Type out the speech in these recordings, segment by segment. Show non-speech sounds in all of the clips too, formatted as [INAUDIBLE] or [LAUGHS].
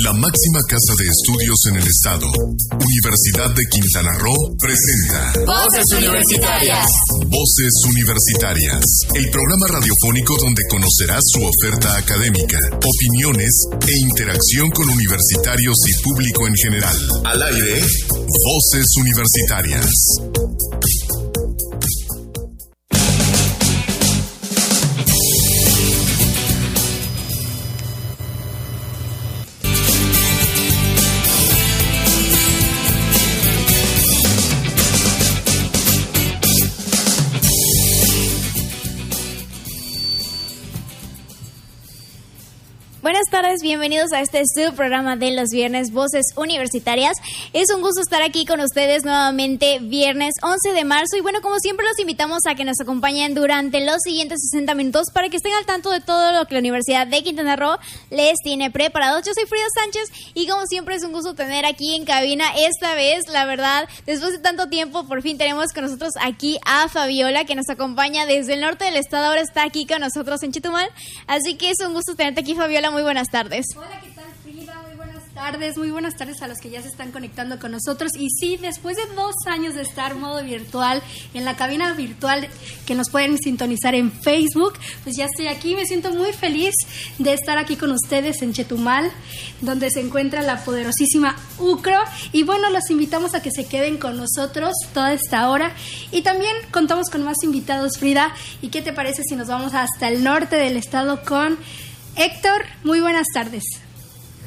La máxima casa de estudios en el estado, Universidad de Quintana Roo, presenta Voces Universitarias. Voces Universitarias, el programa radiofónico donde conocerás su oferta académica, opiniones e interacción con universitarios y público en general. Al aire, Voces Universitarias. Bienvenidos a este subprograma de los viernes Voces Universitarias. Es un gusto estar aquí con ustedes nuevamente viernes 11 de marzo y bueno, como siempre los invitamos a que nos acompañen durante los siguientes 60 minutos para que estén al tanto de todo lo que la Universidad de Quintana Roo les tiene preparado. Yo soy Frida Sánchez y como siempre es un gusto tener aquí en cabina esta vez, la verdad, después de tanto tiempo por fin tenemos con nosotros aquí a Fabiola que nos acompaña desde el norte del estado, ahora está aquí con nosotros en Chetumal, así que es un gusto tenerte aquí Fabiola muy buenas tardes. Hola, ¿qué tal Frida? Muy buenas tardes, muy buenas tardes a los que ya se están conectando con nosotros. Y sí, después de dos años de estar modo virtual, en la cabina virtual que nos pueden sintonizar en Facebook, pues ya estoy aquí, me siento muy feliz de estar aquí con ustedes en Chetumal, donde se encuentra la poderosísima UCRO. Y bueno, los invitamos a que se queden con nosotros toda esta hora. Y también contamos con más invitados, Frida. ¿Y qué te parece si nos vamos hasta el norte del estado con... Héctor, muy buenas tardes.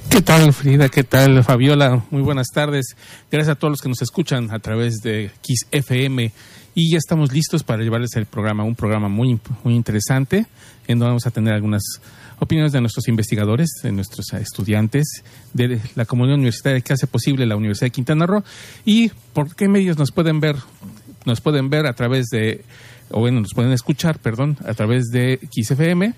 ¿Qué tal Frida? ¿Qué tal Fabiola? Muy buenas tardes. Gracias a todos los que nos escuchan a través de Kiss FM y ya estamos listos para llevarles el programa, un programa muy, muy interesante en donde vamos a tener algunas opiniones de nuestros investigadores, de nuestros estudiantes, de la comunidad universitaria que hace posible la Universidad de Quintana Roo y por qué medios nos pueden ver, nos pueden ver a través de, o bueno, nos pueden escuchar, perdón, a través de Kiss FM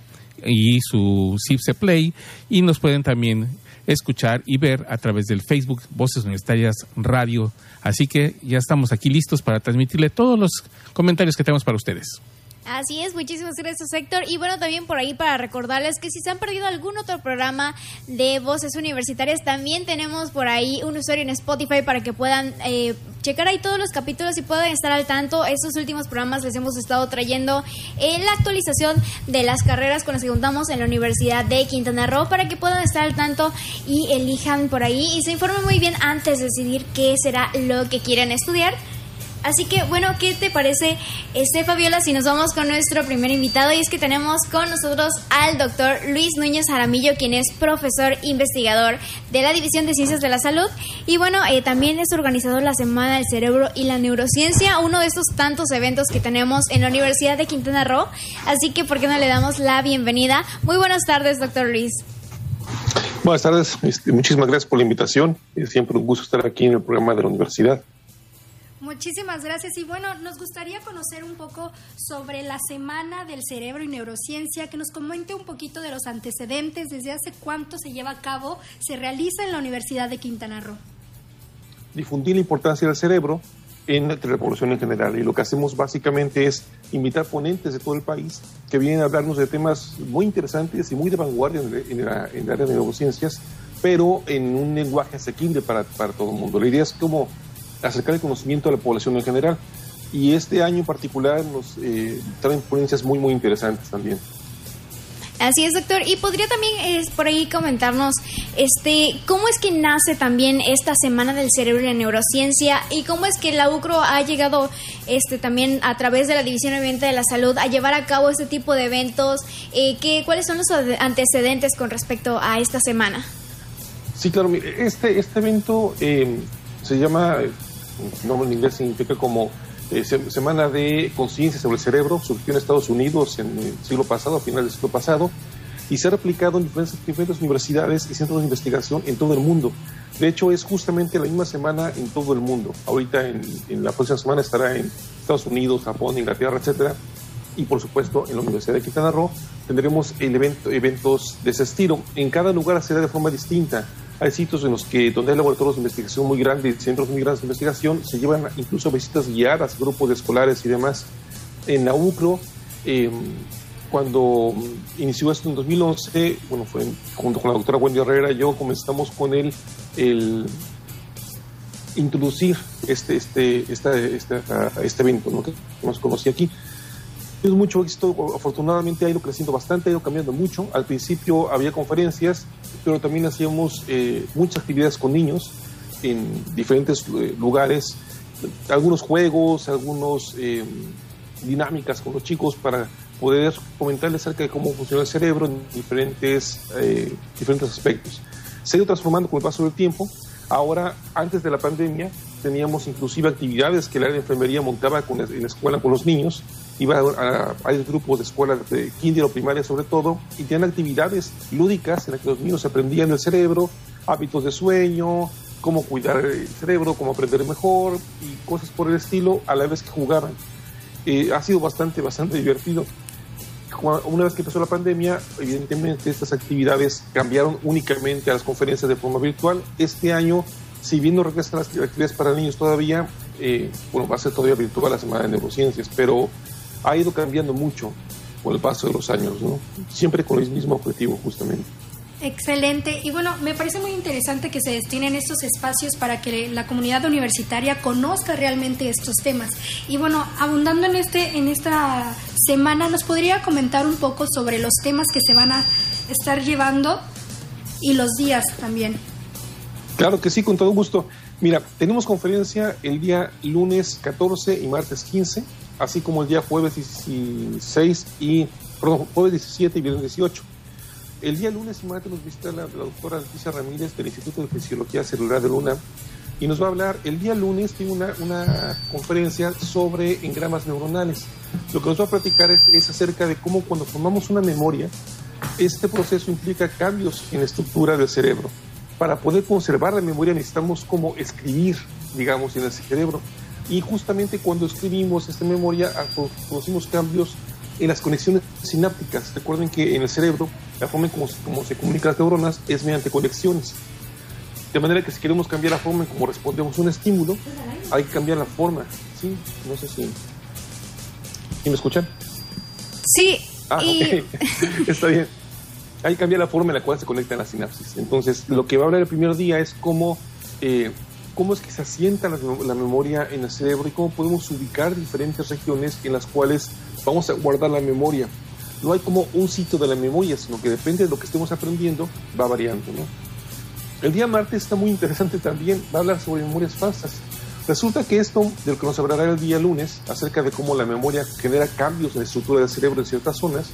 y su CIPSE Play y nos pueden también escuchar y ver a través del Facebook Voces Universitarias Radio. Así que ya estamos aquí listos para transmitirle todos los comentarios que tenemos para ustedes. Así es, muchísimas gracias Héctor. Y bueno, también por ahí para recordarles que si se han perdido algún otro programa de voces universitarias, también tenemos por ahí un usuario en Spotify para que puedan eh, checar ahí todos los capítulos y puedan estar al tanto. Estos últimos programas les hemos estado trayendo eh, la actualización de las carreras con las que contamos en la Universidad de Quintana Roo para que puedan estar al tanto y elijan por ahí y se informen muy bien antes de decidir qué será lo que quieren estudiar. Así que, bueno, ¿qué te parece, este Fabiola, si nos vamos con nuestro primer invitado? Y es que tenemos con nosotros al doctor Luis Núñez Jaramillo, quien es profesor investigador de la División de Ciencias de la Salud. Y bueno, eh, también es organizador la Semana del Cerebro y la Neurociencia, uno de estos tantos eventos que tenemos en la Universidad de Quintana Roo. Así que, ¿por qué no le damos la bienvenida? Muy buenas tardes, doctor Luis. Buenas tardes, este, muchísimas gracias por la invitación. Es siempre un gusto estar aquí en el programa de la universidad. Muchísimas gracias y bueno, nos gustaría conocer un poco sobre la Semana del Cerebro y Neurociencia, que nos comente un poquito de los antecedentes, desde hace cuánto se lleva a cabo, se realiza en la Universidad de Quintana Roo. Difundir la importancia del cerebro en la población en general y lo que hacemos básicamente es invitar ponentes de todo el país que vienen a hablarnos de temas muy interesantes y muy de vanguardia en, la, en el área de neurociencias, pero en un lenguaje asequible para, para todo el mundo. La idea es como acercar el conocimiento a la población en general. Y este año en particular nos eh, traen ponencias muy, muy interesantes también. Así es, doctor. Y podría también por ahí comentarnos este, cómo es que nace también esta Semana del Cerebro y la Neurociencia y cómo es que la UCRO ha llegado este, también a través de la División Ambiente de la Salud a llevar a cabo este tipo de eventos. Eh, que, ¿Cuáles son los antecedentes con respecto a esta semana? Sí, claro. Este, este evento eh, se llama nombre en inglés significa como eh, Semana de Conciencia sobre el Cerebro, surgió en Estados Unidos en el siglo pasado, a finales del siglo pasado, y se ha replicado en diferentes, diferentes, universidades y centros de investigación en todo el mundo. De hecho, es justamente la misma semana en todo el mundo. Ahorita, en, la próxima semana, estará en Estados Unidos, Japón, Inglaterra, etcétera. Y por supuesto, en la Universidad de Quintana Roo tendremos el evento, eventos de ese estilo. En cada lugar será de forma distinta hay sitios en los que donde hay laboratorios de investigación muy grandes, centros muy grandes de investigación, se llevan incluso visitas guiadas, grupos de escolares y demás. En la UCRO, em, cuando inició esto en 2011, bueno, fue junto con la doctora Wendy Herrera y yo comenzamos con él el introducir este, este, este, este evento ¿no? que nos conocí aquí. Es mucho éxito, afortunadamente ha ido creciendo bastante, ha ido cambiando mucho. Al principio había conferencias, pero también hacíamos eh, muchas actividades con niños en diferentes eh, lugares, algunos juegos, algunos eh, dinámicas con los chicos para poder comentarles acerca de cómo funciona el cerebro en diferentes, diferentes aspectos. Se ha ido transformando con el paso del tiempo. Ahora, antes de la pandemia, teníamos inclusive actividades que la enfermería montaba con, en la escuela con los niños iba a, hay grupos de escuelas de kinder o primaria sobre todo, y tenían actividades lúdicas en las que los niños aprendían del cerebro, hábitos de sueño, cómo cuidar el cerebro, cómo aprender mejor y cosas por el estilo a la vez que jugaban. Eh, ha sido bastante, bastante divertido. Una vez que empezó la pandemia, evidentemente estas actividades cambiaron únicamente a las conferencias de forma virtual. Este año, si bien no regresan las actividades para niños todavía, eh, bueno, va a ser todavía virtual la Semana de Neurociencias, pero ha ido cambiando mucho con el paso de los años, ¿no? Siempre con el mismo objetivo, justamente. Excelente. Y bueno, me parece muy interesante que se destinen estos espacios para que la comunidad universitaria conozca realmente estos temas. Y bueno, abundando en este en esta semana, ¿nos podría comentar un poco sobre los temas que se van a estar llevando y los días también? Claro que sí, con todo gusto. Mira, tenemos conferencia el día lunes 14 y martes 15 así como el día jueves 16 y, jueves 17 y viernes 18. El día lunes y martes nos visita la, doctora Leticia Ramírez del Instituto de Fisiología Celular de Luna y nos va a hablar, el día lunes tiene una, una conferencia sobre engramas neuronales. Lo que nos va a platicar es, es acerca de cómo cuando formamos una memoria, este proceso implica cambios en la estructura del cerebro. Para poder conservar la memoria necesitamos como escribir, digamos, en el cerebro y justamente cuando escribimos esta memoria ah, producimos cambios en las conexiones sinápticas. Recuerden que en el cerebro la forma en cómo, se comunican las neuronas es mediante conexiones. De manera que si queremos cambiar la forma en cómo respondemos a un estímulo, hay que cambiar la forma. ¿Sí? No sé si... ¿Sí me escuchan? Sí. Ah, [LAUGHS] Está bien. Hay que cambiar la forma en la cual se conectan las sinapsis. Entonces, lo que va a hablar el primer día es cómo eh, cómo es que se asienta la, memoria en el cerebro y cómo podemos ubicar diferentes regiones en las cuales vamos a guardar la memoria. No hay como un sitio de la memoria, sino que depende de lo que estemos aprendiendo, va variando. ¿no? El día martes está muy interesante también, va a hablar sobre memorias falsas. Resulta que esto, de lo que nos hablará el día lunes, acerca de cómo la memoria genera cambios en la estructura del cerebro en ciertas zonas,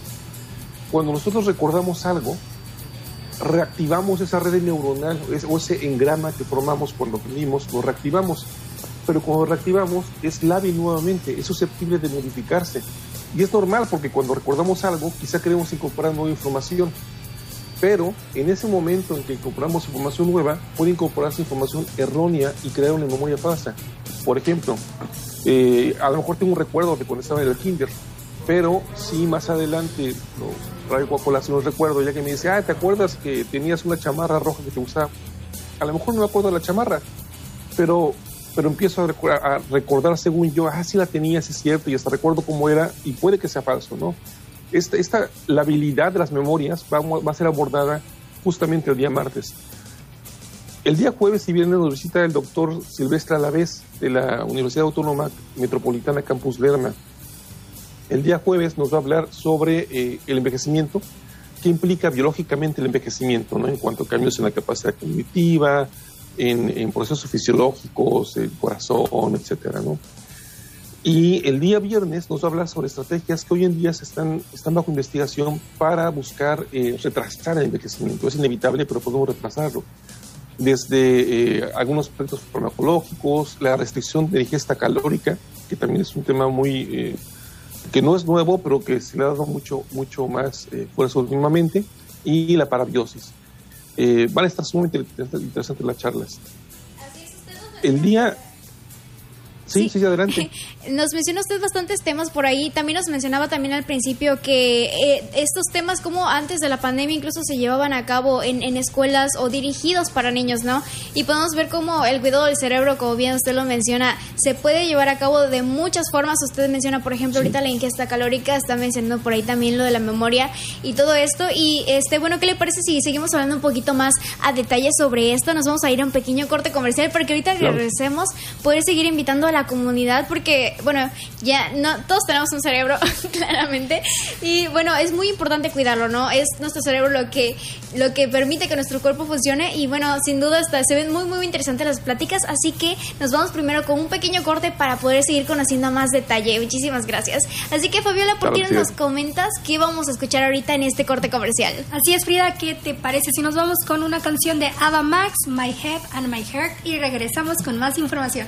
cuando nosotros recordamos algo, reactivamos esa red neuronal o ese engrama que formamos cuando aprendimos, lo reactivamos. Pero cuando reactivamos es lábil nuevamente, es susceptible de modificarse. Y es normal porque cuando recordamos algo, quizá queremos incorporar nueva información. Pero en ese momento en que incorporamos información nueva, puede incorporarse información errónea y crear una memoria falsa. Por ejemplo, eh, a lo mejor tengo un recuerdo de cuando estaba en el kinder, pero si más adelante traigo a colación un recuerdo, ya que me dice, ah, ¿te acuerdas que tenías una chamarra roja que te gustaba? A lo mejor no me acuerdo de la chamarra, pero, pero empiezo a, recordar según yo, ah, sí la tenía, sí es cierto, y hasta recuerdo cómo era, y puede que sea falso, ¿no? Esta, esta la habilidad de las memorias va, va a ser abordada justamente el día martes. El día jueves y viernes nos visita el doctor Silvestre Alavés de la Universidad Autónoma Metropolitana Campus Lerma el día jueves nos va a hablar sobre eh, el envejecimiento, qué implica biológicamente el envejecimiento, ¿no? En cuanto a cambios en la capacidad cognitiva, en, procesos fisiológicos, el corazón, etcétera, ¿no? Y el día viernes nos va a hablar sobre estrategias que hoy en día están, están bajo investigación para buscar eh, retrasar el envejecimiento. Es inevitable, pero podemos retrasarlo. Desde eh, algunos aspectos farmacológicos, la restricción de ingesta calórica, que también es un tema muy que no es nuevo, pero que se le ha dado mucho, mucho más eh, fuerza últimamente, y la parabiosis. Eh, van a estar sumamente interesantes las charlas. El día... Sí, sí, adelante. [LAUGHS] Nos menciona usted bastantes temas por ahí. También nos mencionaba también al principio que eh, estos temas como antes de la pandemia incluso se llevaban a cabo en, en, escuelas o dirigidos para niños, ¿no? Y podemos ver cómo el cuidado del cerebro, como bien usted lo menciona, se puede llevar a cabo de muchas formas. Usted menciona, por ejemplo, ahorita la ingesta calórica, está mencionando por ahí también lo de la memoria y todo esto. Y este, bueno, ¿qué le parece si seguimos hablando un poquito más a detalle sobre esto? Nos vamos a ir a un pequeño corte comercial para que ahorita claro. regresemos, poder seguir invitando a la comunidad porque, bueno, ya no todos tenemos un cerebro, [LAUGHS] claramente, y bueno, es muy importante cuidarlo, ¿no? Es nuestro cerebro lo que, lo que permite que nuestro cuerpo funcione y bueno, sin duda hasta se ven muy, muy interesantes las pláticas, así que nos vamos primero con un pequeño corte para poder seguir conociendo más detalle. Muchísimas gracias. Así que Fabiola, ¿por qué no nos comentas qué vamos a escuchar ahorita en este corte comercial? Así es, Frida, ¿qué te parece si nos vamos con una canción de Ava Max, My Head and My Heart, y regresamos con más información?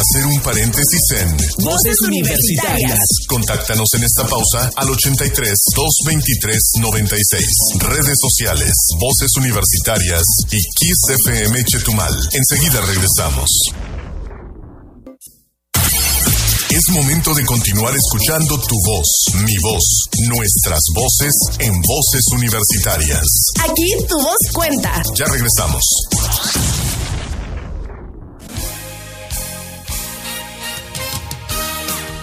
Hacer un paréntesis en Voces universitarias. Contáctanos en esta pausa al 83 223 96. Redes sociales, Voces Universitarias y Kiss FM Chetumal. Enseguida regresamos. Es momento de continuar escuchando tu voz, mi voz, nuestras voces en Voces Universitarias. Aquí tu voz cuenta. Ya regresamos.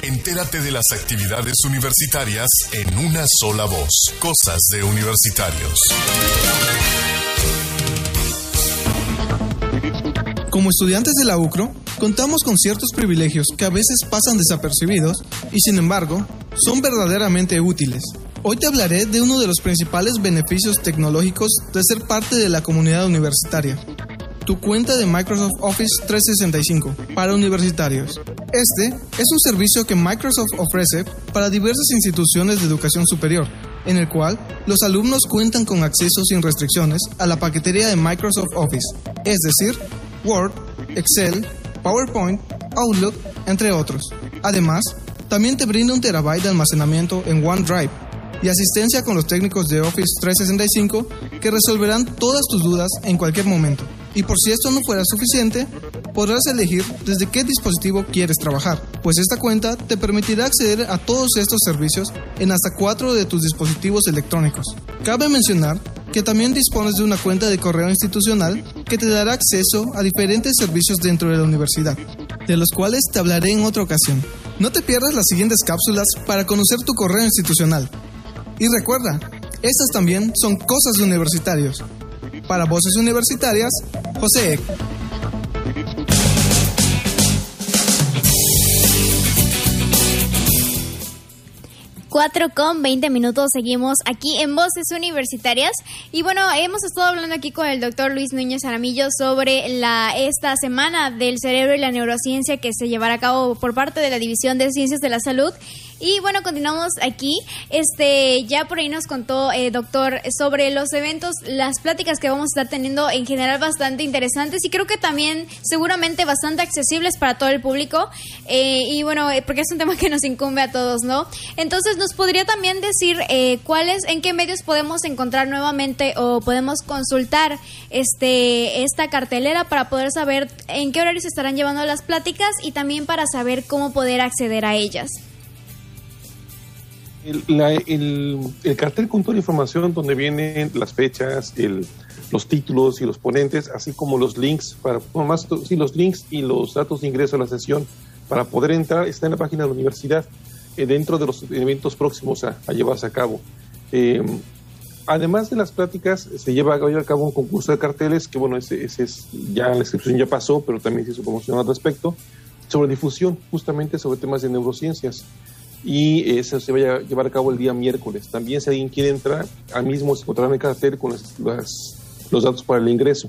Entérate de las actividades universitarias en una sola voz. Cosas de universitarios. Como estudiantes de la UCRO, contamos con ciertos privilegios que a veces pasan desapercibidos y sin embargo son verdaderamente útiles. Hoy te hablaré de uno de los principales beneficios tecnológicos de ser parte de la comunidad universitaria. Tu cuenta de Microsoft Office 365 para universitarios. Este es un servicio que Microsoft ofrece para diversas instituciones de educación superior, en el cual los alumnos cuentan con acceso sin restricciones a la paquetería de Microsoft Office, es decir, Word, Excel, PowerPoint, Outlook, entre otros. Además, también te brinda un terabyte de almacenamiento en OneDrive y asistencia con los técnicos de Office 365 que resolverán todas tus dudas en cualquier momento. Y por si esto no fuera suficiente, podrás elegir desde qué dispositivo quieres trabajar, pues esta cuenta te permitirá acceder a todos estos servicios en hasta cuatro de tus dispositivos electrónicos. Cabe mencionar que también dispones de una cuenta de correo institucional que te dará acceso a diferentes servicios dentro de la universidad, de los cuales te hablaré en otra ocasión. No te pierdas las siguientes cápsulas para conocer tu correo institucional. Y recuerda, estas también son cosas de universitarios. Para Voces Universitarias, José Eck. 4 con 20 minutos. Seguimos aquí en Voces Universitarias. Y bueno, hemos estado hablando aquí con el doctor Luis Núñez Aramillo sobre la, esta semana del cerebro y la neurociencia que se llevará a cabo por parte de la División de Ciencias de la Salud. Y bueno, continuamos aquí. Este, ya por ahí nos contó, eh, doctor, sobre los eventos, las pláticas que vamos a estar teniendo en general bastante interesantes y creo que también seguramente bastante accesibles para todo el público. Eh, y bueno, eh, porque es un [LAUGHS] tema que nos incumbe a todos, ¿no? Entonces, ¿nos podría también decir eh, cuáles, en qué medios podemos encontrar nuevamente o podemos consultar este, esta cartelera para poder saber en qué horarios estarán llevando las pláticas y también para saber cómo poder acceder a ellas? El, la- el- el cartel con toda la información donde vienen las fechas, el- los títulos y los ponentes, así como los links, para, más, sí, los links y los datos de ingreso a la sesión para poder entrar, está en la página de la universidad, eh, dentro de los eventos próximos a, llevarse a cabo. Eh, además de las pláticas, se lleva a cabo un concurso de carteles, que bueno, ese, ese es, ya la inscripción ya pasó, pero también se hizo promoción al respecto, sobre difusión, justamente sobre temas de neurociencias y eso se va a llevar a cabo el día miércoles. También si alguien quiere entrar, al mismo se encontrarán el cartel con las- los datos para el ingreso.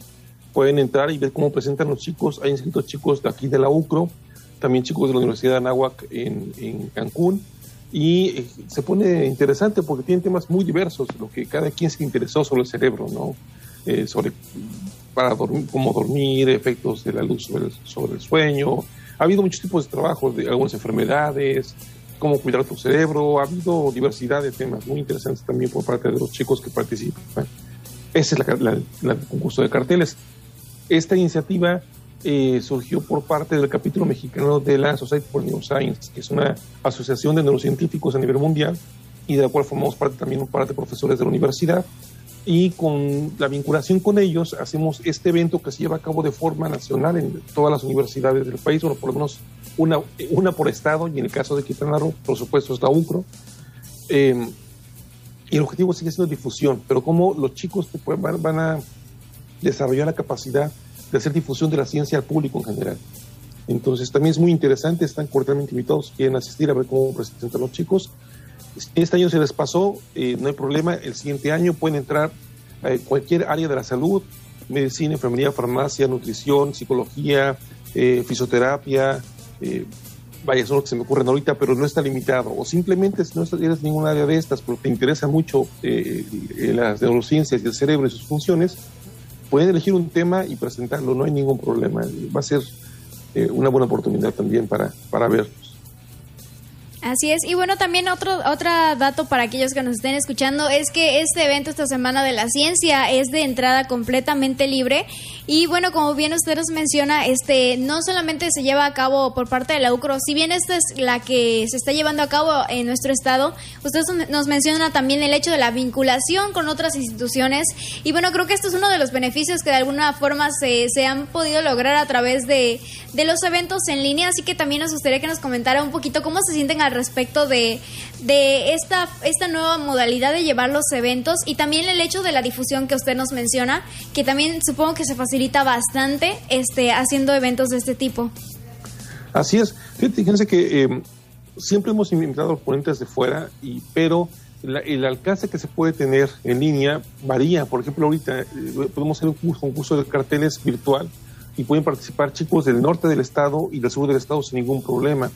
Pueden entrar y ver cómo presentan los chicos. Hay inscritos chicos de aquí de la UCRO, también chicos de la Universidad de Anáhuac en, en Cancún. Y eh, se pone interesante porque tienen temas muy diversos, lo que cada quien se interesó sobre el cerebro, ¿no? Eh, sobre para dormir, cómo dormir, efectos de la luz el, sobre el sueño. Ha habido muchos tipos de trabajos, de algunas enfermedades, cómo cuidar tu cerebro. Ha habido diversidad de temas muy interesantes también por parte de los chicos que participan. Ese es la, la- la- el concurso de carteles. Esta iniciativa eh, surgió por parte del capítulo mexicano de la Society for Neuroscience, que es una asociación de neurocientíficos a nivel mundial y de la cual formamos parte también un par de profesores de la universidad. Y con la vinculación con ellos hacemos este evento que se lleva a cabo de forma nacional en todas las universidades del país, bueno, por lo menos una, una por estado, y en el caso de Quintana Roo, por supuesto, es la UCRO. Eh, y el objetivo sigue siendo difusión, pero como los chicos van, van a desarrollar la capacidad de hacer difusión de la ciencia al público en general. Entonces también es muy interesante, están cordialmente invitados, quieren asistir a ver cómo presentan los chicos. Este año se les pasó, eh, no hay problema, el siguiente año pueden entrar a cualquier área de la salud, medicina, enfermería, farmacia, nutrición, psicología, eh, fisioterapia, eh, vaya, son los que se me ocurren ahorita, pero no está limitado. O simplemente si no eres ninguna área de estas, pero te interesa mucho las neurociencias y el cerebro y sus funciones, pueden elegir un tema y presentarlo, no hay ningún problema. Va a ser una buena oportunidad también para, para verlos. Así es. Y bueno, también otro, otro dato para aquellos que nos estén escuchando es que este evento esta Semana de la Ciencia es de entrada completamente libre. Y bueno, como bien usted nos menciona, este no solamente se lleva a cabo por parte de la UCRO, si bien esta es la que se está llevando a cabo en nuestro estado, usted nos menciona también el hecho de la vinculación con otras instituciones. Y bueno, creo que esto es uno de los beneficios que de alguna forma se, se han podido lograr a través de, de los eventos en línea. Así que también nos gustaría que nos comentara un poquito cómo se sienten respecto de, de esta, esta nueva modalidad de llevar los eventos y también el hecho de la difusión que usted nos menciona, que también supongo que se facilita bastante este, haciendo eventos de este tipo. Así es. Fíjense que eh, siempre hemos invitado a ponentes de fuera, y, pero la- el alcance que se puede tener en línea varía. Por ejemplo, ahorita eh, podemos hacer un curso, un curso de carteles virtual y pueden participar chicos del norte del estado y del sur del estado sin ningún problema.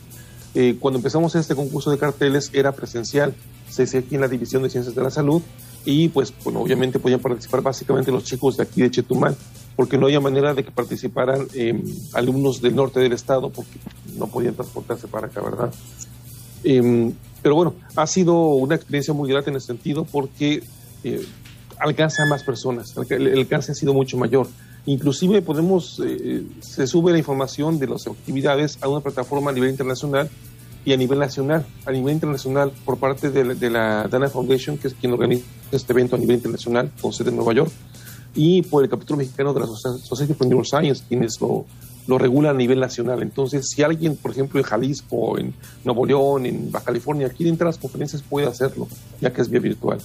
Eh, cuando empezamos este concurso de carteles era presencial, se hacía aquí en la División de Ciencias de la Salud y pues bueno, obviamente podían participar básicamente los chicos de aquí de Chetumal, porque no había manera de que participaran eh, alumnos del norte del estado porque no podían transportarse para acá, ¿verdad? Eh, pero bueno, ha sido una experiencia muy grata en ese sentido porque eh, alcanza a más personas, el, el alcance ha sido mucho mayor. Inclusive podemos, eh, se sube la información de las actividades a una plataforma a nivel internacional y a nivel nacional. A nivel internacional, por parte de la, Dana Foundation, que es quien organiza este evento a nivel internacional, con sede en Nueva York, y por el capítulo mexicano de la Soci- Society for Neuroscience, quienes lo, lo regulan a nivel nacional. Entonces, si alguien, por ejemplo, en Jalisco, en Nuevo León, en Baja California, quiere entrar a las conferencias, puede hacerlo, ya que es vía virtual.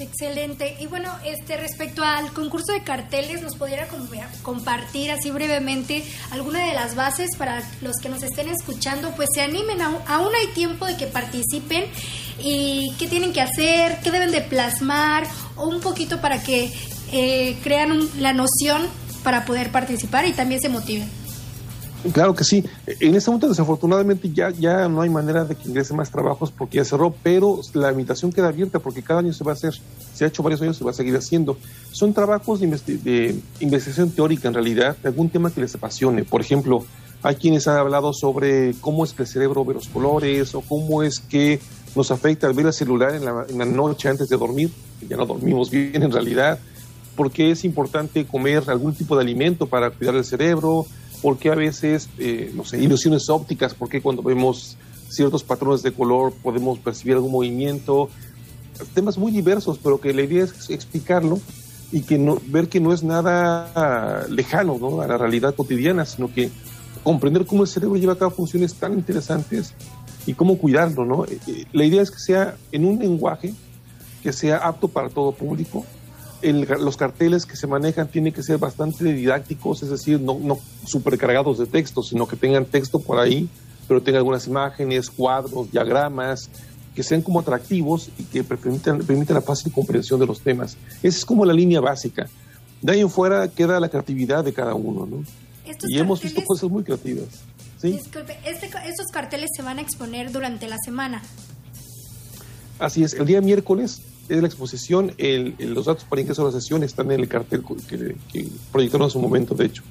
Excelente. Y bueno, este respecto al concurso de carteles, ¿nos pudiera com- compartir así brevemente alguna de las bases para los que nos estén escuchando? Pues se animen, aún hay tiempo de que participen y qué tienen que hacer, qué deben de plasmar o un poquito para que eh, crean un- la noción para poder participar y también se motiven. Claro que sí. En este momento, desafortunadamente, ya, ya no hay manera de que ingresen más trabajos porque ya cerró, pero la invitación queda abierta porque cada año se va a hacer. Se ha hecho varios años, se va a seguir haciendo. Son trabajos de, de investigación teórica, en realidad, de algún tema que les apasione. Por ejemplo, hay quienes han hablado sobre cómo es que el cerebro ve los colores o cómo es que nos afecta al ver el celular en la, en la noche antes de dormir. Ya no dormimos bien, en realidad por qué es importante comer algún tipo de alimento para cuidar el cerebro, por qué a veces, eh, no sé, ilusiones ópticas, por qué cuando vemos ciertos patrones de color podemos percibir algún movimiento, temas muy diversos, pero que la idea es explicarlo y que no, ver que no es nada lejano ¿no? a la realidad cotidiana, sino que comprender cómo el cerebro lleva a cabo funciones tan interesantes y cómo cuidarlo. ¿no? Eh, eh, La idea es que sea en un lenguaje que sea apto para todo público, el- los carteles que se manejan tienen que ser bastante didácticos, es decir, no, no supercargados de texto, sino que tengan texto por ahí, pero tengan algunas imágenes, cuadros, diagramas, que sean como atractivos y que permitan, permitan la fácil comprensión de los temas. Esa es como la línea básica. De ahí en fuera queda la creatividad de cada uno, ¿no? Estos Y hemos visto cosas muy creativas. ¿sí? Disculpe, este- estos carteles se van a exponer durante la semana. Así es, el día miércoles es la exposición, el- el- los datos para ingreso a la sesión están en el cartel que, que proyectaron en su momento, de hecho.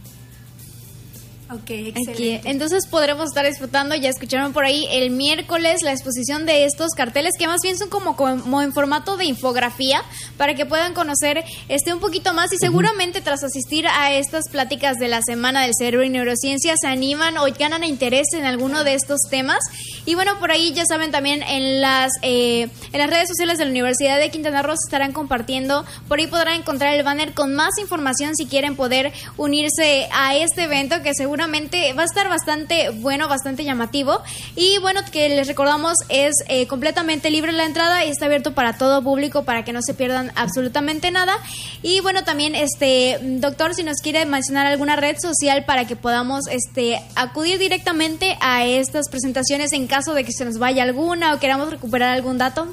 Ok, Aquí. excelente. Entonces podremos estar disfrutando, ya escucharon por ahí, el miércoles la exposición de estos carteles que más bien son como, como en formato de infografía para que puedan conocer este un poquito más y seguramente tras asistir a estas pláticas de la Semana del Cerebro y Neurociencia se animan o ganan interés en alguno de estos temas. Y bueno, por ahí ya saben también en las, eh, en las redes sociales de la Universidad de Quintana Roo se estarán compartiendo, por ahí podrán encontrar el banner con más información si quieren poder unirse a este evento que seguramente va a estar bastante bueno, bastante llamativo. Y bueno, que les recordamos es eh, completamente libre la entrada y está abierto para todo público para que no se pierdan absolutamente nada. Y bueno, también este doctor, si nos quiere mencionar alguna red social para que podamos este acudir directamente a estas presentaciones en caso de que se nos vaya alguna o queramos recuperar algún dato.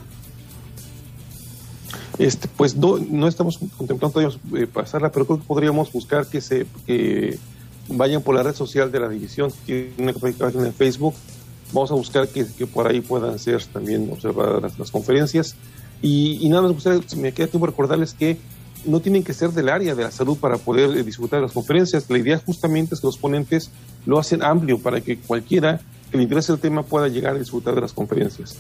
Este, pues no, no estamos contemplando eh, pasarla, pero creo que podríamos buscar que se que vayan por la red social de la división, tiene una página en Facebook. Vamos a buscar que, por ahí puedan ser también observadas las, conferencias. Y, y nada más, gustaría, si me queda tiempo recordarles que no tienen que ser del área de la salud para poder eh, disfrutar de las conferencias. La idea justamente es que los ponentes lo hacen amplio para que cualquiera que le interese el tema pueda llegar a disfrutar de las conferencias.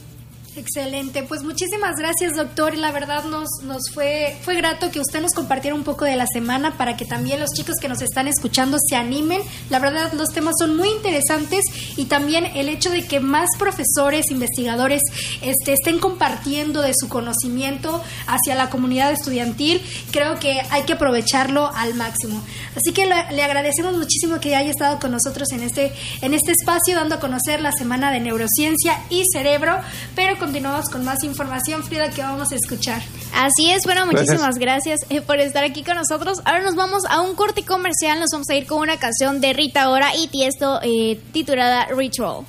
Excelente, pues muchísimas gracias doctor la verdad nos, nos fue, fue grato que usted nos compartiera un poco de la semana para que también los chicos que nos están escuchando se animen. La verdad los temas son muy interesantes y también el hecho de que más profesores, investigadores este, estén compartiendo de su conocimiento hacia la comunidad estudiantil, creo que hay que aprovecharlo al máximo. Así que le, le agradecemos muchísimo que haya estado con nosotros en este, en este espacio dando a conocer la semana de neurociencia y cerebro, pero continuamos con más información, Frida, que vamos a escuchar. Así es, bueno, muchísimas gracias, eh, por estar aquí con nosotros. Ahora nos vamos a un corte comercial, nos vamos a ir con una canción de Rita Ora y Tiesto eh, titulada. Ritual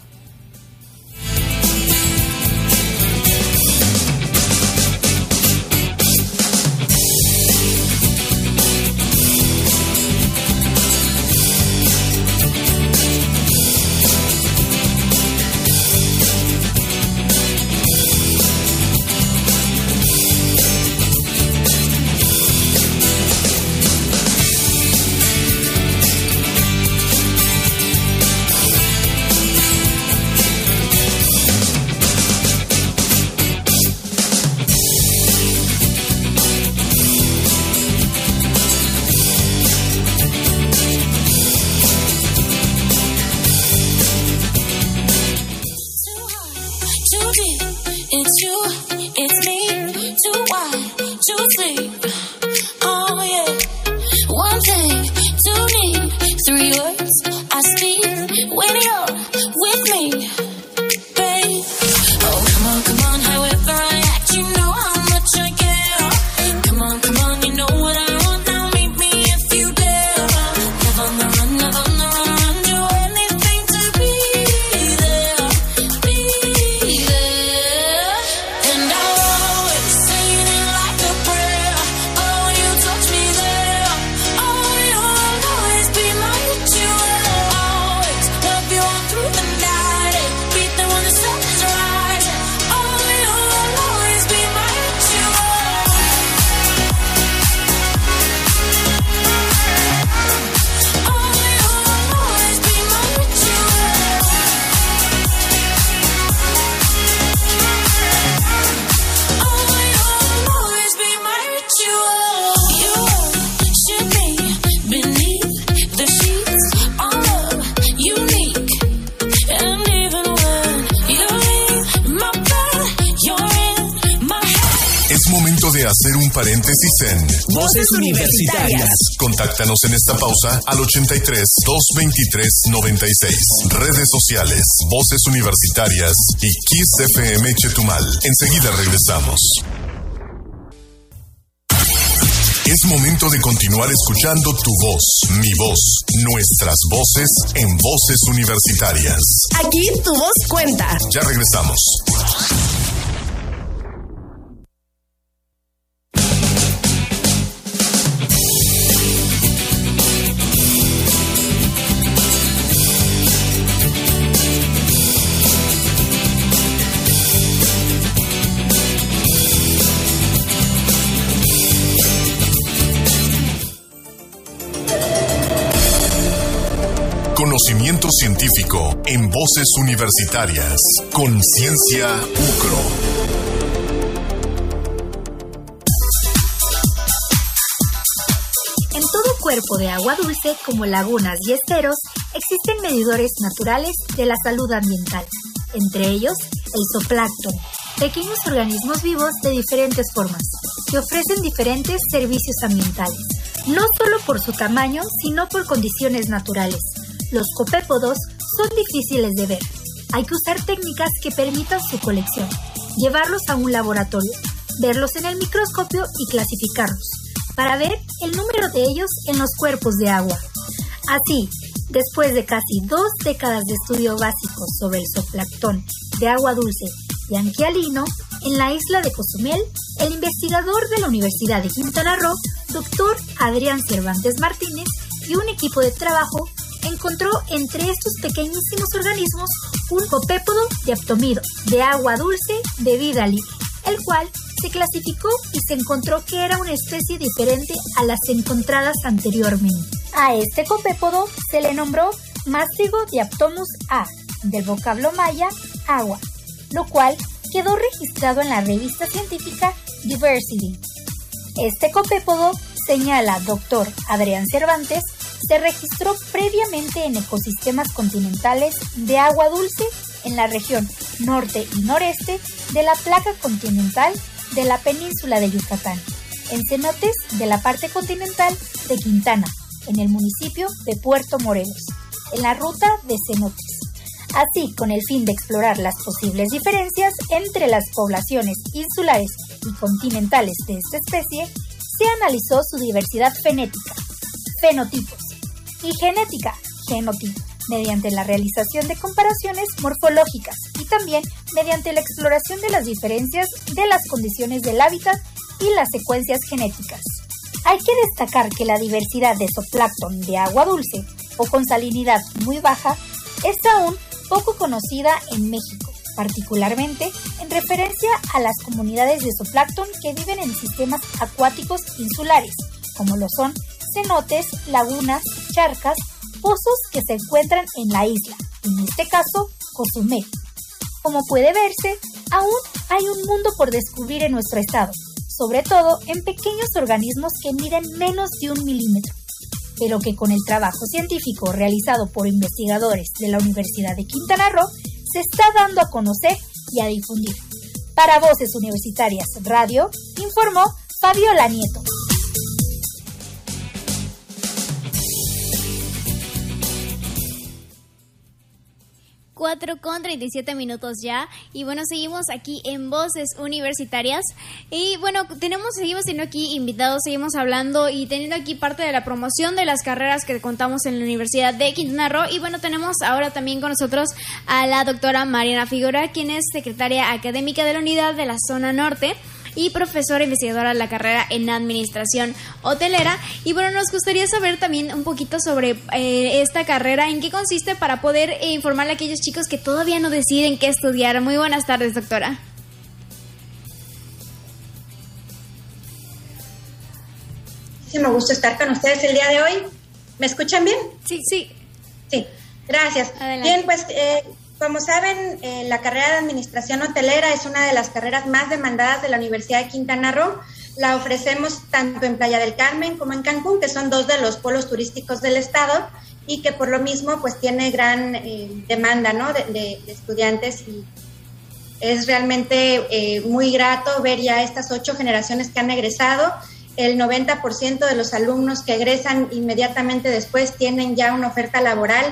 paréntesis en Voces Universitarias. Contáctanos en esta pausa al 83 223 96. Redes sociales, Voces Universitarias y Kiss FM Chetumal. Enseguida regresamos. Es momento de continuar escuchando tu voz, mi voz, nuestras voces en Voces Universitarias. Aquí tu voz cuenta. Ya regresamos. Científico en voces universitarias. Conciencia UCRO. En todo cuerpo de agua dulce, como lagunas y esteros, existen medidores naturales de la salud ambiental, entre ellos el zooplancton, pequeños organismos vivos de diferentes formas, que ofrecen diferentes servicios ambientales, no solo por su tamaño, sino por condiciones naturales. Los copépodos son difíciles de ver. Hay que usar técnicas que permitan su colección, llevarlos a un laboratorio, verlos en el microscopio y clasificarlos, para ver el número de ellos en los cuerpos de agua. Así, después de casi dos décadas de estudio básico sobre el zooplancton de agua dulce y anquialino, en la isla de Cozumel, el investigador de la Universidad de Quintana Roo, doctor Adrián Cervantes Martínez, y un equipo de trabajo encontró entre estos pequeñísimos organismos un copépodo diaptomido de agua dulce de vida libre, el cual se clasificó y se encontró que era una especie diferente a las encontradas anteriormente. A este copépodo se le nombró Mástigo diaptomus A, del vocablo maya agua, lo cual quedó registrado en la revista científica Diversity. Este copépodo, señala Dr. Adrián Cervantes, se registró previamente en ecosistemas continentales de agua dulce en la región norte y noreste de la placa continental de la península de Yucatán, en cenotes de la parte continental de Quintana, en el municipio de Puerto Morelos, en la ruta de cenotes. Así, con el fin de explorar las posibles diferencias entre las poblaciones insulares y continentales de esta especie, se analizó su diversidad fenética, fenotipos, y genética, genotipo, mediante la realización de comparaciones morfológicas y también mediante la exploración de las diferencias de las condiciones del hábitat y las secuencias genéticas. Hay que destacar que la diversidad de zooplancton de agua dulce o con salinidad muy baja es aún poco conocida en México, particularmente en referencia a las comunidades de zooplancton que viven en sistemas acuáticos insulares, como lo son cenotes, lagunas, charcas, pozos que se encuentran en la isla, en este caso, Cozumel. Como puede verse, aún hay un mundo por descubrir en nuestro estado, sobre todo en pequeños organismos que miden menos de un milímetro, pero que con el trabajo científico realizado por investigadores de la Universidad de Quintana Roo se está dando a conocer y a difundir. Para Voces Universitarias Radio, informó Fabiola Nieto. 4 con 37 minutos ya. Y bueno, seguimos aquí en Voces Universitarias. Y bueno, tenemos, seguimos teniendo aquí invitados, seguimos hablando y teniendo aquí parte de la promoción de las carreras que contamos en la Universidad de Quintana Roo. Y bueno, tenemos ahora también con nosotros a la doctora Mariana Figura, quien es secretaria académica de la unidad de la zona norte y profesora investigadora de la carrera en Administración Hotelera. Y bueno, nos gustaría saber también un poquito sobre eh, esta carrera, en qué consiste para poder eh, informarle a aquellos chicos que todavía no deciden qué estudiar. Muy buenas tardes, doctora. Muchísimo gusto estar con ustedes el día de hoy. ¿Me escuchan bien? Sí, sí. Sí, gracias. Adelante. Bien, pues eh, como saben, eh, la carrera de Administración Hotelera es una de las carreras más demandadas de la Universidad de Quintana Roo. La ofrecemos tanto en Playa del Carmen como en Cancún, que son dos de los polos turísticos del estado y que por lo mismo pues tiene gran eh, demanda ¿no? de, de- de estudiantes y, Es realmente eh, muy grato ver ya estas ocho generaciones que han egresado. El 90% de los alumnos que egresan inmediatamente después tienen ya una oferta laboral,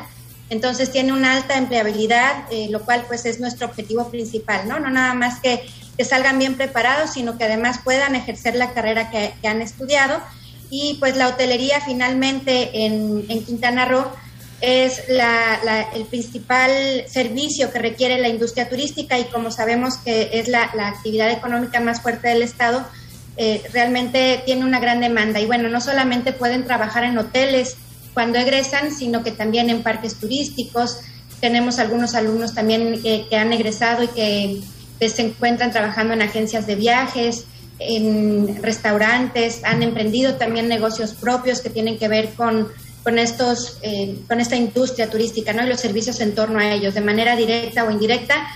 entonces tiene una alta empleabilidad, eh, lo cual pues es nuestro objetivo principal, ¿no? No nada más que, que salgan bien preparados, sino que además puedan ejercer la carrera que, han estudiado. Y pues la hotelería finalmente en, Quintana Roo es el principal servicio que requiere la industria turística y como sabemos que es la, la actividad económica más fuerte del Estado, eh, realmente tiene una gran demanda. Y bueno, no solamente pueden trabajar en hoteles cuando egresan, sino que también en parques turísticos. Tenemos algunos alumnos también que, han egresado y que, que se encuentran trabajando en agencias de viajes, en restaurantes, han emprendido también negocios propios que tienen que ver con con estos eh, con esta industria turística no y los servicios en torno a ellos. De manera directa o indirecta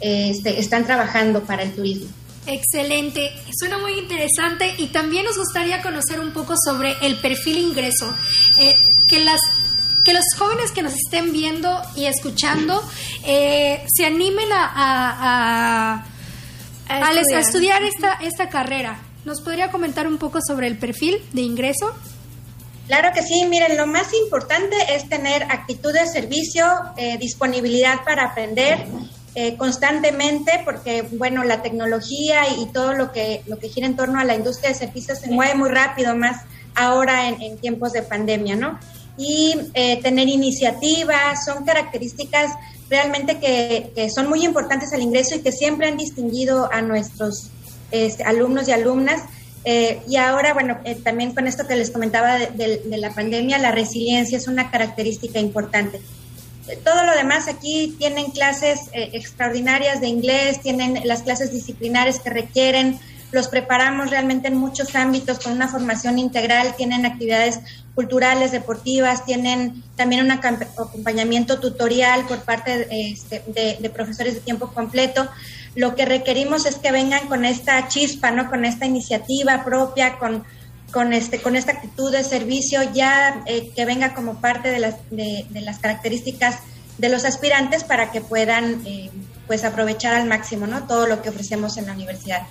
eh, este, están trabajando para el turismo. Excelente, suena muy interesante y también nos gustaría conocer un poco sobre el perfil ingreso, eh, que las que los jóvenes que nos estén viendo y escuchando eh, se animen a, a, a, a, les- a estudiar esta, esta carrera. ¿Nos podría comentar un poco sobre el perfil de ingreso? Claro que sí, miren, lo más importante es tener actitud de servicio, eh, disponibilidad para aprender eh, constantemente, porque bueno, la tecnología y, todo lo que, lo que gira en torno a la industria de servicios se mueve muy rápido, más ahora en, en tiempos de pandemia, ¿no? Y eh, tener iniciativas son características realmente que, son muy importantes al ingreso y que siempre han distinguido a nuestros este, alumnos y alumnas. Eh, y ahora, bueno, eh, también con esto que les comentaba de, de- la pandemia, la resiliencia es una característica importante. Todo lo demás aquí tienen clases extraordinarias de inglés, tienen las clases disciplinares que requieren, los preparamos realmente en muchos ámbitos con una formación integral, tienen actividades culturales, deportivas, tienen también un acompañamiento tutorial por parte este, de, de profesores de tiempo completo. Lo que requerimos es que vengan con esta chispa, ¿no? Con esta iniciativa propia, con, con, este, con esta actitud de servicio, ya eh, que venga como parte de las, de, de las características de los aspirantes para que puedan eh, pues aprovechar al máximo, ¿no? Todo lo que ofrecemos en la universidad.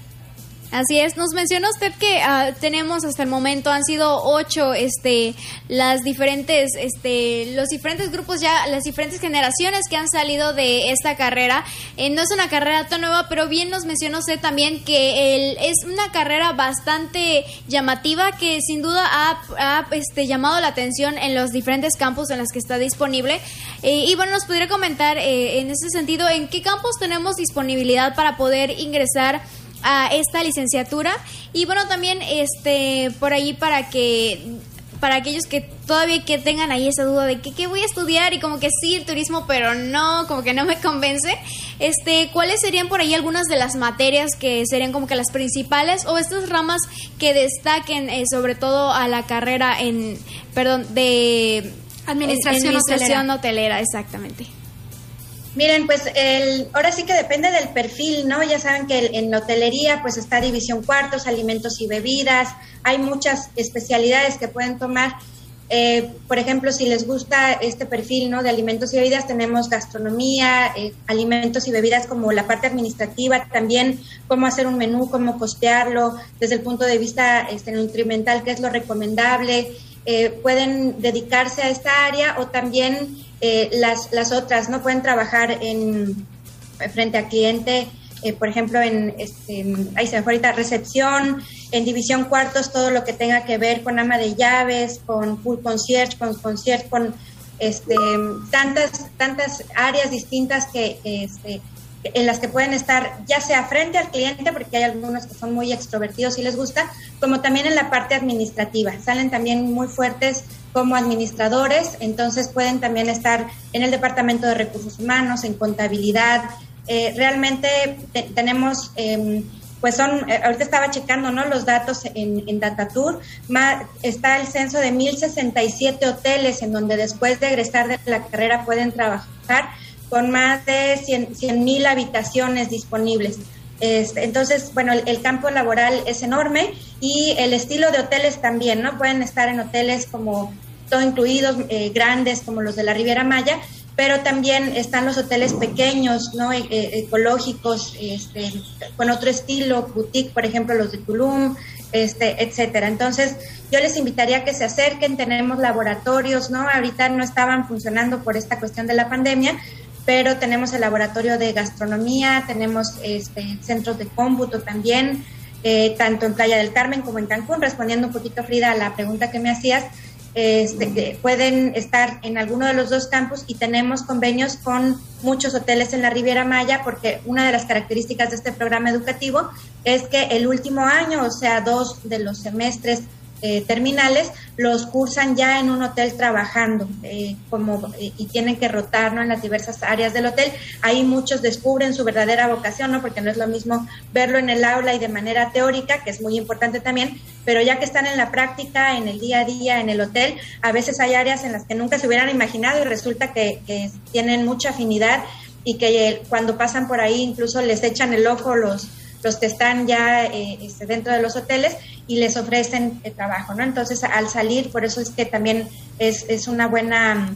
Así es, nos mencionó usted que ah, tenemos hasta el momento han sido ocho, este, las diferentes, este, los diferentes grupos ya, las diferentes generaciones que han salido de esta carrera. Eh, no es una carrera tan nueva, pero bien nos mencionó usted también que el, es una carrera bastante llamativa que sin duda ha, ha, este, llamado la atención en los diferentes campus en los que está disponible. Eh, y bueno, nos podría comentar eh, en ese sentido en qué campos tenemos disponibilidad para poder ingresar a esta licenciatura. Y bueno también este por ahí para que para aquellos que todavía que tengan ahí esa duda de que qué voy a estudiar y como que sí el turismo pero no como que no me [LAUGHS] convence. Este cuáles serían por ahí algunas de las materias que serían como que las principales o estas ramas que destaquen eh, sobre todo a la carrera en perdón de Administración administración hotelera. hotelera exactamente Miren, pues el, ahora sí que depende del perfil, ¿no? Ya saben que el- en hotelería pues está división cuartos, alimentos y bebidas, hay muchas especialidades que pueden tomar. Eh, por ejemplo, si les gusta este perfil, ¿no? De alimentos y bebidas, tenemos gastronomía, eh, alimentos y bebidas como la parte administrativa, también cómo hacer un menú, cómo costearlo, desde el punto de vista este, nutrimental, qué es lo recomendable. Eh, pueden dedicarse a esta área o también eh, las, las otras, ¿no? Pueden trabajar en frente a cliente, eh, por ejemplo, en, este, ahí se ahorita, recepción, en división cuartos, todo lo que tenga que ver con ama de llaves, con full concierge, con concierge, con este, tantas, tantas áreas distintas que, que, este, en las que pueden estar ya sea frente al cliente, porque hay algunos que son muy extrovertidos y les gusta, como también en la parte administrativa. Salen también muy fuertes como administradores, entonces pueden también estar en el departamento de recursos humanos, en contabilidad. Eh, realmente te- tenemos, eh, pues son, eh, ahorita estaba checando ¿no? los datos en, en Datatour, está el censo de 1067 hoteles en donde después de egresar de la carrera pueden trabajar con más de 100 mil habitaciones disponibles. Este, entonces, bueno, el, campo laboral es enorme y el estilo de hoteles también, ¿no? Pueden estar en hoteles como todo incluidos, eh, grandes como los de la Riviera Maya, pero también están los hoteles pequeños, ¿no? E- e- ecológicos, este, con otro estilo, boutique, por ejemplo, los de Tulum, este, etcétera. Entonces, yo les invitaría a que se acerquen, tenemos laboratorios, ¿no? Ahorita no estaban funcionando por esta cuestión de la pandemia, pero tenemos el laboratorio de gastronomía, tenemos este, centros de cómputo también, eh, tanto en Playa del Carmen como en Cancún, respondiendo un poquito, Frida, a la pregunta que me hacías, este, pueden estar en alguno de los dos campus y tenemos convenios con muchos hoteles en la Riviera Maya porque una de las características de este programa educativo es que el último año, o sea, dos de los semestres eh, terminales, los cursan ya en un hotel trabajando eh, como, eh, y tienen que rotar ¿no? en las diversas áreas del hotel. Ahí muchos descubren su verdadera vocación, ¿no? porque no es lo mismo verlo en el aula y de manera teórica, que es muy importante también, pero ya que están en la práctica, en el día a día, en el hotel, a veces hay áreas en las que nunca se hubieran imaginado y resulta que, que tienen mucha afinidad y que eh, cuando pasan por ahí incluso les echan el ojo los los que están ya eh, este, dentro de los hoteles y les ofrecen el trabajo, ¿no? Entonces, al salir, por eso es que también es, es una buena mm,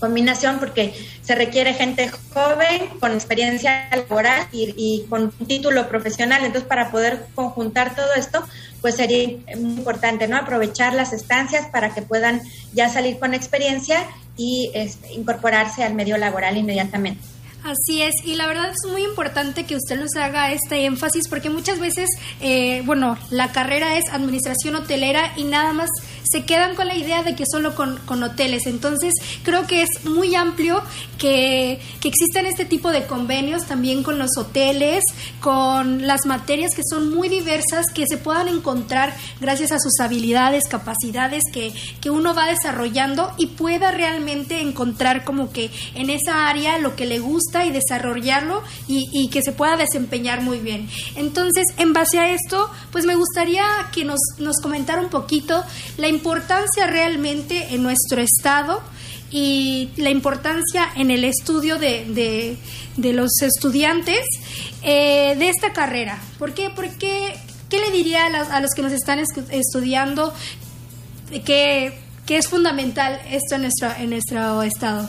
combinación porque se requiere gente joven con experiencia laboral y, y con título profesional. Entonces, para poder conjuntar todo esto, pues sería muy importante, ¿no? Aprovechar las estancias para que puedan ya salir con experiencia y este, incorporarse al medio laboral inmediatamente. Así es, y la verdad es muy importante que usted nos haga este énfasis porque muchas veces, eh, bueno, la carrera es administración hotelera y nada más se quedan con la idea de que solo con, con hoteles. Entonces, creo que es muy amplio que, que existan este tipo de convenios también con los hoteles, con las materias que son muy diversas, que se puedan encontrar gracias a sus habilidades, capacidades que, que uno va desarrollando y pueda realmente encontrar como que en esa área lo que le gusta y desarrollarlo y, y que se pueda desempeñar muy bien. Entonces, en base a esto, pues me gustaría que nos, nos comentara un poquito la importancia realmente en nuestro estado y la importancia en el estudio de, de, de los estudiantes eh, de esta carrera. ¿Por qué? Porque, ¿Qué le diría a, las- a los que nos están estudiando que, que es fundamental esto en nuestro, en nuestro estado?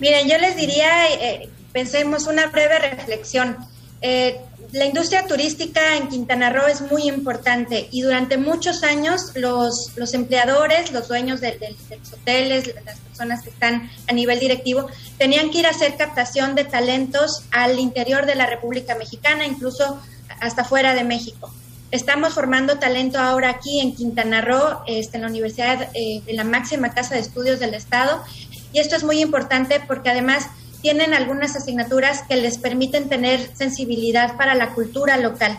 Miren, yo les diría, eh, pensemos una breve reflexión. Eh, la industria turística en Quintana Roo es muy importante y durante muchos años los, los empleadores, los dueños de, de- de los hoteles, las personas que están a nivel directivo, tenían que ir a hacer captación de talentos al interior de la República Mexicana, incluso hasta fuera de México. Estamos formando talento ahora aquí en Quintana Roo, este, en la universidad, eh, en la máxima casa de estudios del Estado, y esto es muy importante porque además tienen algunas asignaturas que les permiten tener sensibilidad para la cultura local,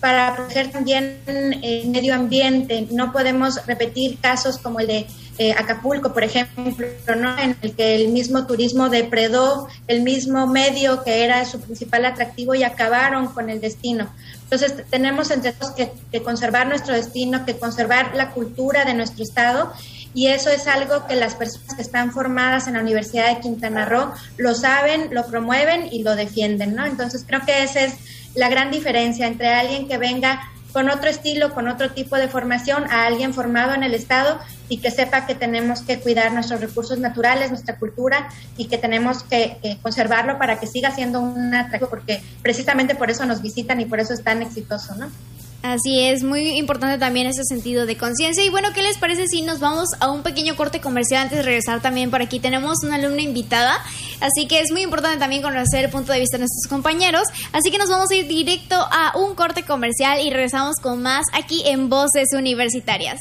para proteger también el medio ambiente. No podemos repetir casos como el de eh, Acapulco, por ejemplo, en el que el mismo turismo depredó el mismo medio que era su principal atractivo y acabaron con el destino. Entonces, tenemos entre todos que conservar nuestro destino, que conservar la cultura de nuestro estado y eso es algo que las personas que están formadas en la Universidad de Quintana Roo lo saben, lo promueven y lo defienden, ¿no? Entonces creo que esa es la gran diferencia entre alguien que venga con otro estilo, con otro tipo de formación, a alguien formado en el Estado y que sepa que tenemos que cuidar nuestros recursos naturales, nuestra cultura y que tenemos que, que conservarlo para que siga siendo un atractivo, porque precisamente por eso nos visitan y por eso es tan exitoso, ¿no? Así es, muy importante también ese sentido de conciencia. Y bueno, ¿qué les parece si nos vamos a un pequeño corte comercial antes de regresar también por aquí? Tenemos una alumna invitada, así que es muy importante también conocer el punto de vista de nuestros compañeros. Así que nos vamos a ir directo a un corte comercial y regresamos con más aquí en Voces Universitarias.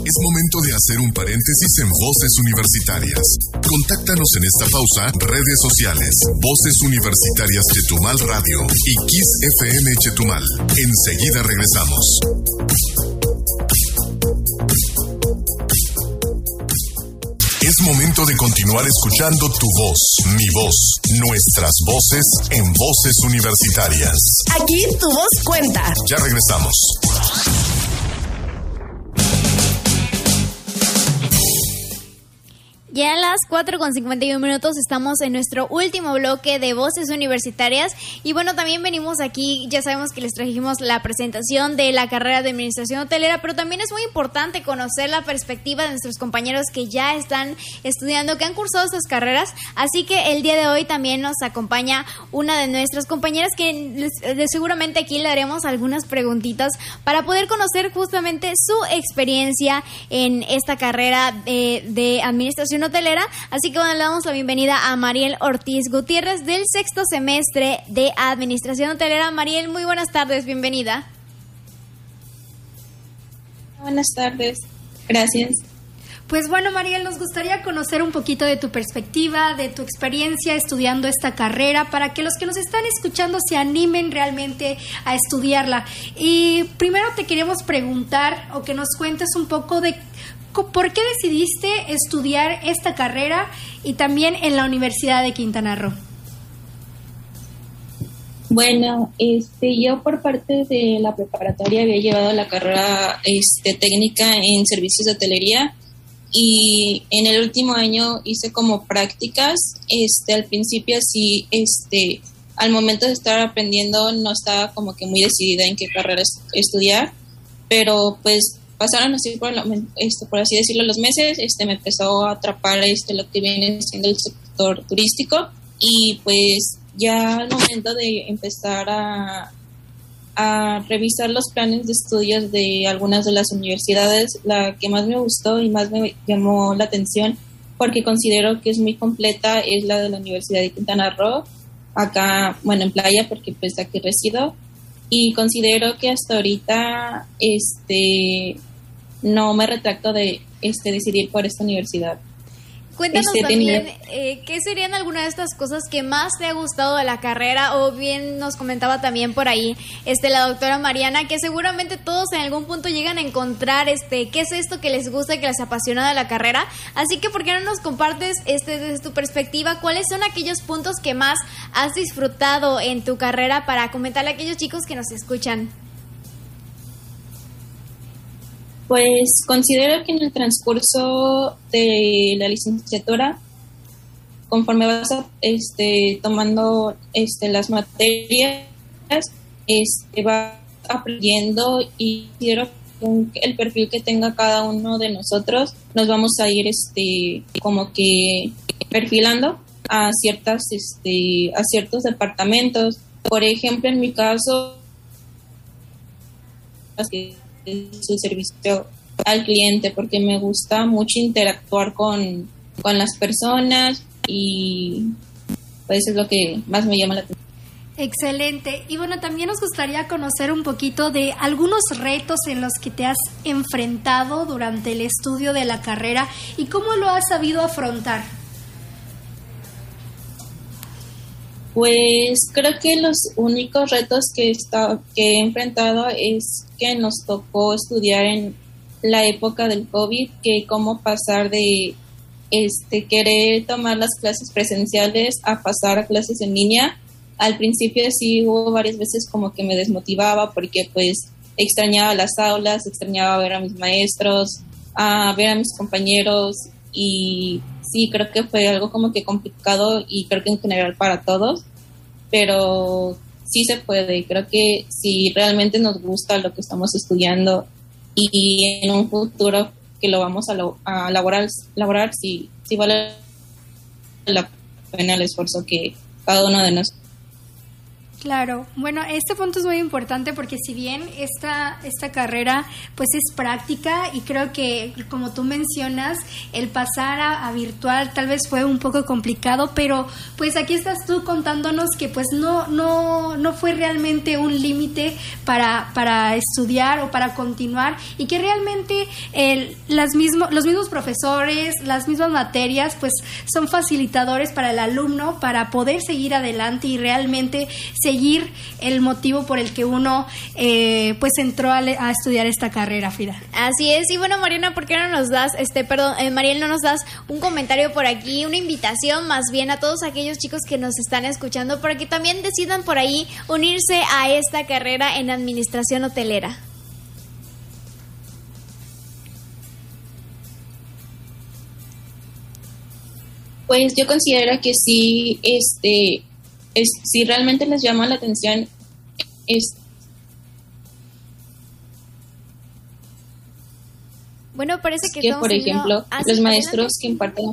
Es momento de hacer un paréntesis en Voces Universitarias. Contáctanos en esta pausa, redes sociales, Voces Universitarias Chetumal Radio y Kiss FM Chetumal. Enseguida regresamos. Es momento de continuar escuchando tu voz, mi voz, nuestras voces en Voces Universitarias. Aquí tu voz cuenta. Ya regresamos. Ya a las 4 con 51 minutos estamos en nuestro último bloque de voces universitarias. Y bueno, también venimos aquí, ya sabemos que les trajimos la presentación de la carrera de administración hotelera, pero también es muy importante conocer la perspectiva de nuestros compañeros que ya están estudiando, que han cursado estas carreras, así que el día de hoy también nos acompaña una de nuestras compañeras que seguramente aquí le haremos algunas preguntitas para poder conocer justamente su experiencia en esta carrera de, de administración hotelera. Así que bueno, le damos la bienvenida a Mariel Ortiz Gutiérrez del sexto semestre de Administración Hotelera. Mariel, muy buenas tardes, bienvenida. Buenas tardes, gracias. Pues bueno, Mariel, nos gustaría conocer un poquito de tu perspectiva, de tu experiencia estudiando esta carrera, para que los que nos están escuchando se animen realmente a estudiarla. Y primero te queríamos preguntar o que nos cuentes un poco de ¿Por qué decidiste estudiar esta carrera y también en la Universidad de Quintana Roo? Bueno, este, yo por parte de la preparatoria había llevado la carrera este, técnica en servicios de hotelería y en el último año hice como prácticas. Este, al principio sí, este, al momento de estar aprendiendo no estaba como que muy decidida en qué carrera estudiar, pero pues pasaron así por, este, por así decirlo los meses, este, me empezó a atrapar este, lo que viene siendo el sector turístico. Y pues ya al momento de empezar a, a revisar los planes de estudios de algunas de las universidades, la que más me gustó y más me llamó la atención porque considero que es muy completa es la de la Universidad de Quintana Roo, acá, bueno, en playa porque pues aquí resido. Y considero que hasta ahorita este no me retracto de este decidir por esta universidad. Cuéntanos este, también, eh, ¿qué serían algunas de estas cosas que más te ha gustado de la carrera? O bien nos comentaba también por ahí este, la doctora Mariana, que seguramente todos en algún punto llegan a encontrar este, qué es esto que les gusta y que les apasiona de la carrera. Así que, ¿por qué no nos compartes este, desde tu perspectiva cuáles son aquellos puntos que más has disfrutado en tu carrera para comentarle a aquellos chicos que nos escuchan? Pues considero que en el transcurso de la licenciatura, conforme vas este, tomando este, las materias, este, vas aprendiendo y quiero el perfil que tenga cada uno de nosotros, nos vamos a ir este, como que perfilando a ciertas este, a ciertos departamentos. Por ejemplo, en mi caso, su servicio al cliente porque me gusta mucho interactuar con, con las personas y pues es lo que más me llama la atención. Excelente. Y bueno, también nos gustaría conocer un poquito de algunos retos en los que te has enfrentado durante el estudio de la carrera y cómo lo has sabido afrontar. Pues creo que los únicos retos que, está, que he enfrentado es que nos tocó estudiar en la época del COVID, que cómo pasar de este querer tomar las clases presenciales a pasar a clases en línea. Al principio sí hubo varias veces como que me desmotivaba porque pues extrañaba las aulas, extrañaba ver a mis maestros, a ver a mis compañeros y sí, creo que fue algo como que complicado y creo que en general para todos, pero sí se puede. Creo que si realmente nos gusta lo que estamos estudiando y en un futuro que lo vamos a, lo, a laborar, laborar si, si vale la pena el esfuerzo que cada uno de nosotros Claro, bueno, este punto es muy importante porque si bien esta, esta carrera pues es práctica y creo que como tú mencionas, el pasar a, virtual tal vez fue un poco complicado, pero pues aquí estás tú contándonos que pues no, no, no fue realmente un límite para, para estudiar o para continuar y que realmente el, las mismo, los mismos profesores, las mismas materias pues son facilitadores para el alumno para poder seguir adelante y realmente se seguir el motivo por el que uno eh, pues entró a, estudiar esta carrera, Frida. Así es, y bueno Mariana, ¿por qué no nos das, este, perdón, eh, Mariel, no nos das un comentario por aquí, una invitación más bien a todos aquellos chicos que nos están escuchando para que también decidan por ahí unirse a esta carrera en administración hotelera? Pues yo considero que sí, este, es, si realmente les llama la atención, es, Bueno, parece que, por ejemplo, Ah, los maestros que imparten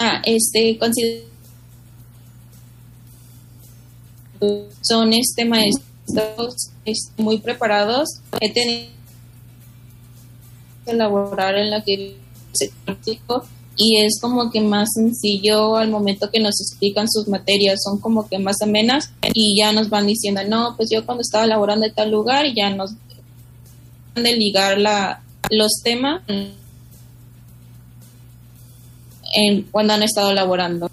Ah, este, considero son este maestros este, muy preparados. He tenido que elaborar en la que se práctico y es como que más sencillo al momento que nos explican sus materias, son como que más amenas y ya nos van diciendo, no, pues yo cuando estaba elaborando en tal lugar ya nos de ligar la, los temas en, cuando han estado elaborando.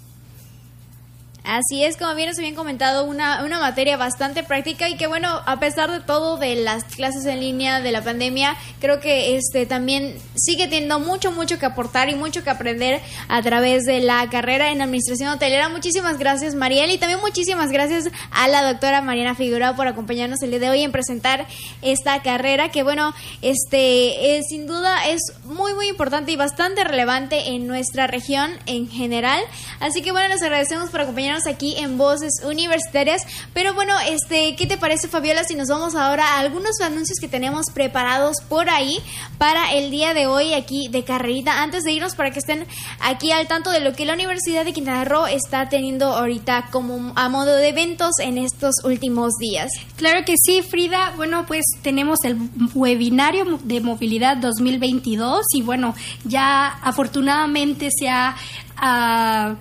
Así es, como bien nos habían comentado, una, una materia bastante práctica y que bueno, a pesar de todo de las clases en línea de la pandemia, creo que este también sigue teniendo mucho, mucho que aportar y mucho que aprender a través de la carrera en administración hotelera. Muchísimas gracias, Mariel, y también muchísimas gracias a la doctora Mariana Figueroa por acompañarnos el día de hoy en presentar esta carrera que bueno, este eh, sin duda es muy, muy importante y bastante relevante en nuestra región en general. Así que bueno, les agradecemos por acompañarnos aquí en Voces Universitarias. Pero bueno, este, ¿qué te parece, Fabiola, si nos vamos ahora a algunos anuncios que tenemos preparados por ahí para el día de hoy aquí de carrerita? Antes de irnos para que estén aquí al tanto de lo que la Universidad de Quintana Roo está teniendo ahorita como a modo de eventos en estos últimos días. Claro que sí, Frida. Bueno, pues tenemos el webinario de movilidad 2022 y bueno, ya afortunadamente se ha... ah,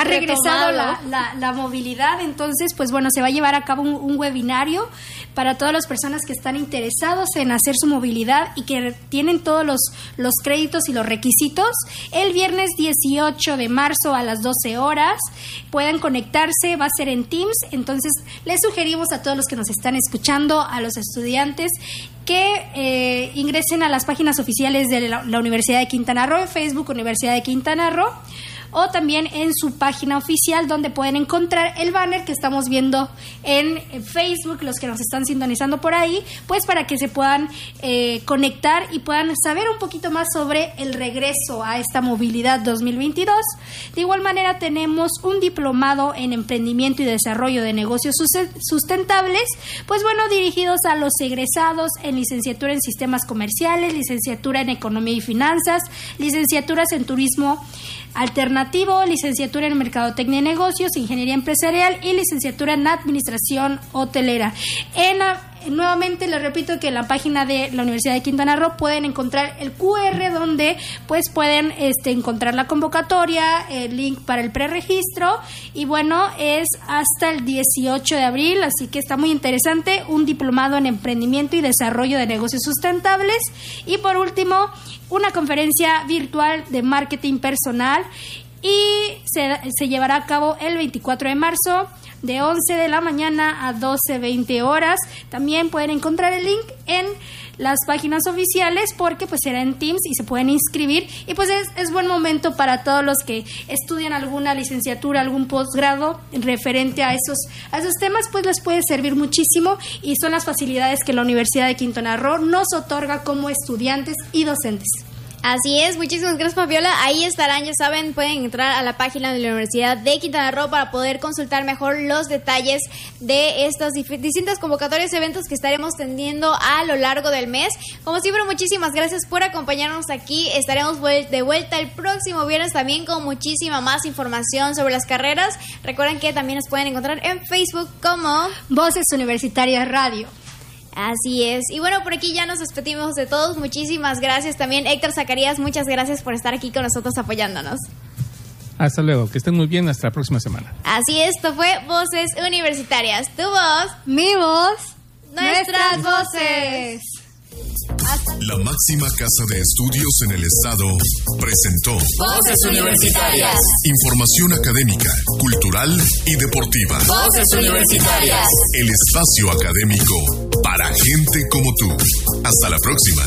ha regresado la, la- la movilidad, entonces pues bueno, se va a llevar a cabo un, un webinario para todas las personas que están interesados en hacer su movilidad y que tienen todos los, los créditos y los requisitos. El viernes 18 de marzo a las 12 horas puedan conectarse, va a ser en Teams, entonces les sugerimos a todos los que nos están escuchando, a los estudiantes, que eh, ingresen a las páginas oficiales de la, la Universidad de Quintana Roo, en Facebook Universidad de Quintana Roo, o también en su página oficial donde pueden encontrar el banner que estamos viendo en Facebook, los que nos están sintonizando por ahí, pues para que se puedan eh, conectar y puedan saber un poquito más sobre el regreso a esta movilidad 2022. De igual manera tenemos un diplomado en emprendimiento y desarrollo de negocios sus- sustentables, pues bueno, dirigidos a los egresados en licenciatura en sistemas comerciales, licenciatura en economía y finanzas, licenciaturas en turismo alternativo, licenciatura en mercadotecnia y negocios, ingeniería empresarial y licenciatura en administración hotelera. En Nuevamente les repito que en la página de la Universidad de Quintana Roo pueden encontrar el QR donde pues pueden este, encontrar la convocatoria, el link para el preregistro. Y bueno, es hasta el 18 de abril, así que está muy interesante, un diplomado en emprendimiento y desarrollo de negocios sustentables. Y por último, una conferencia virtual de marketing personal. Y se, se llevará a cabo el 24 de marzo de 11 de la mañana a 12.20 horas. También pueden encontrar el link en las páginas oficiales porque pues será en Teams y se pueden inscribir y pues es, buen momento para todos los que estudian alguna licenciatura, algún posgrado referente a esos, a esos temas pues les puede servir muchísimo y son las facilidades que la Universidad de Quintana Roo nos otorga como estudiantes y docentes. Así es, muchísimas gracias Fabiola. Ahí estarán, ya saben, pueden entrar a la página de la Universidad de Quintana Roo para poder consultar mejor los detalles de estas distintas convocatorias y eventos que estaremos teniendo a lo largo del mes. Como siempre, muchísimas gracias por acompañarnos aquí. Estaremos de vuelta el próximo viernes también con muchísima más información sobre las carreras. Recuerden que también nos pueden encontrar en Facebook como Voces Universitarias Radio. Así es. Y bueno, por aquí ya nos despedimos de todos. Muchísimas gracias también, Héctor Zacarías. Muchas gracias por estar aquí con nosotros apoyándonos. Hasta luego, que estén muy bien, hasta la próxima semana. Así es, esto fue Voces Universitarias. Tu voz, Mi voz, nuestras voces. La máxima casa de estudios en el estado presentó Voces Universitarias. información académica, cultural y deportiva. Voces Universitarias. El espacio académico para gente como tú. Hasta la próxima.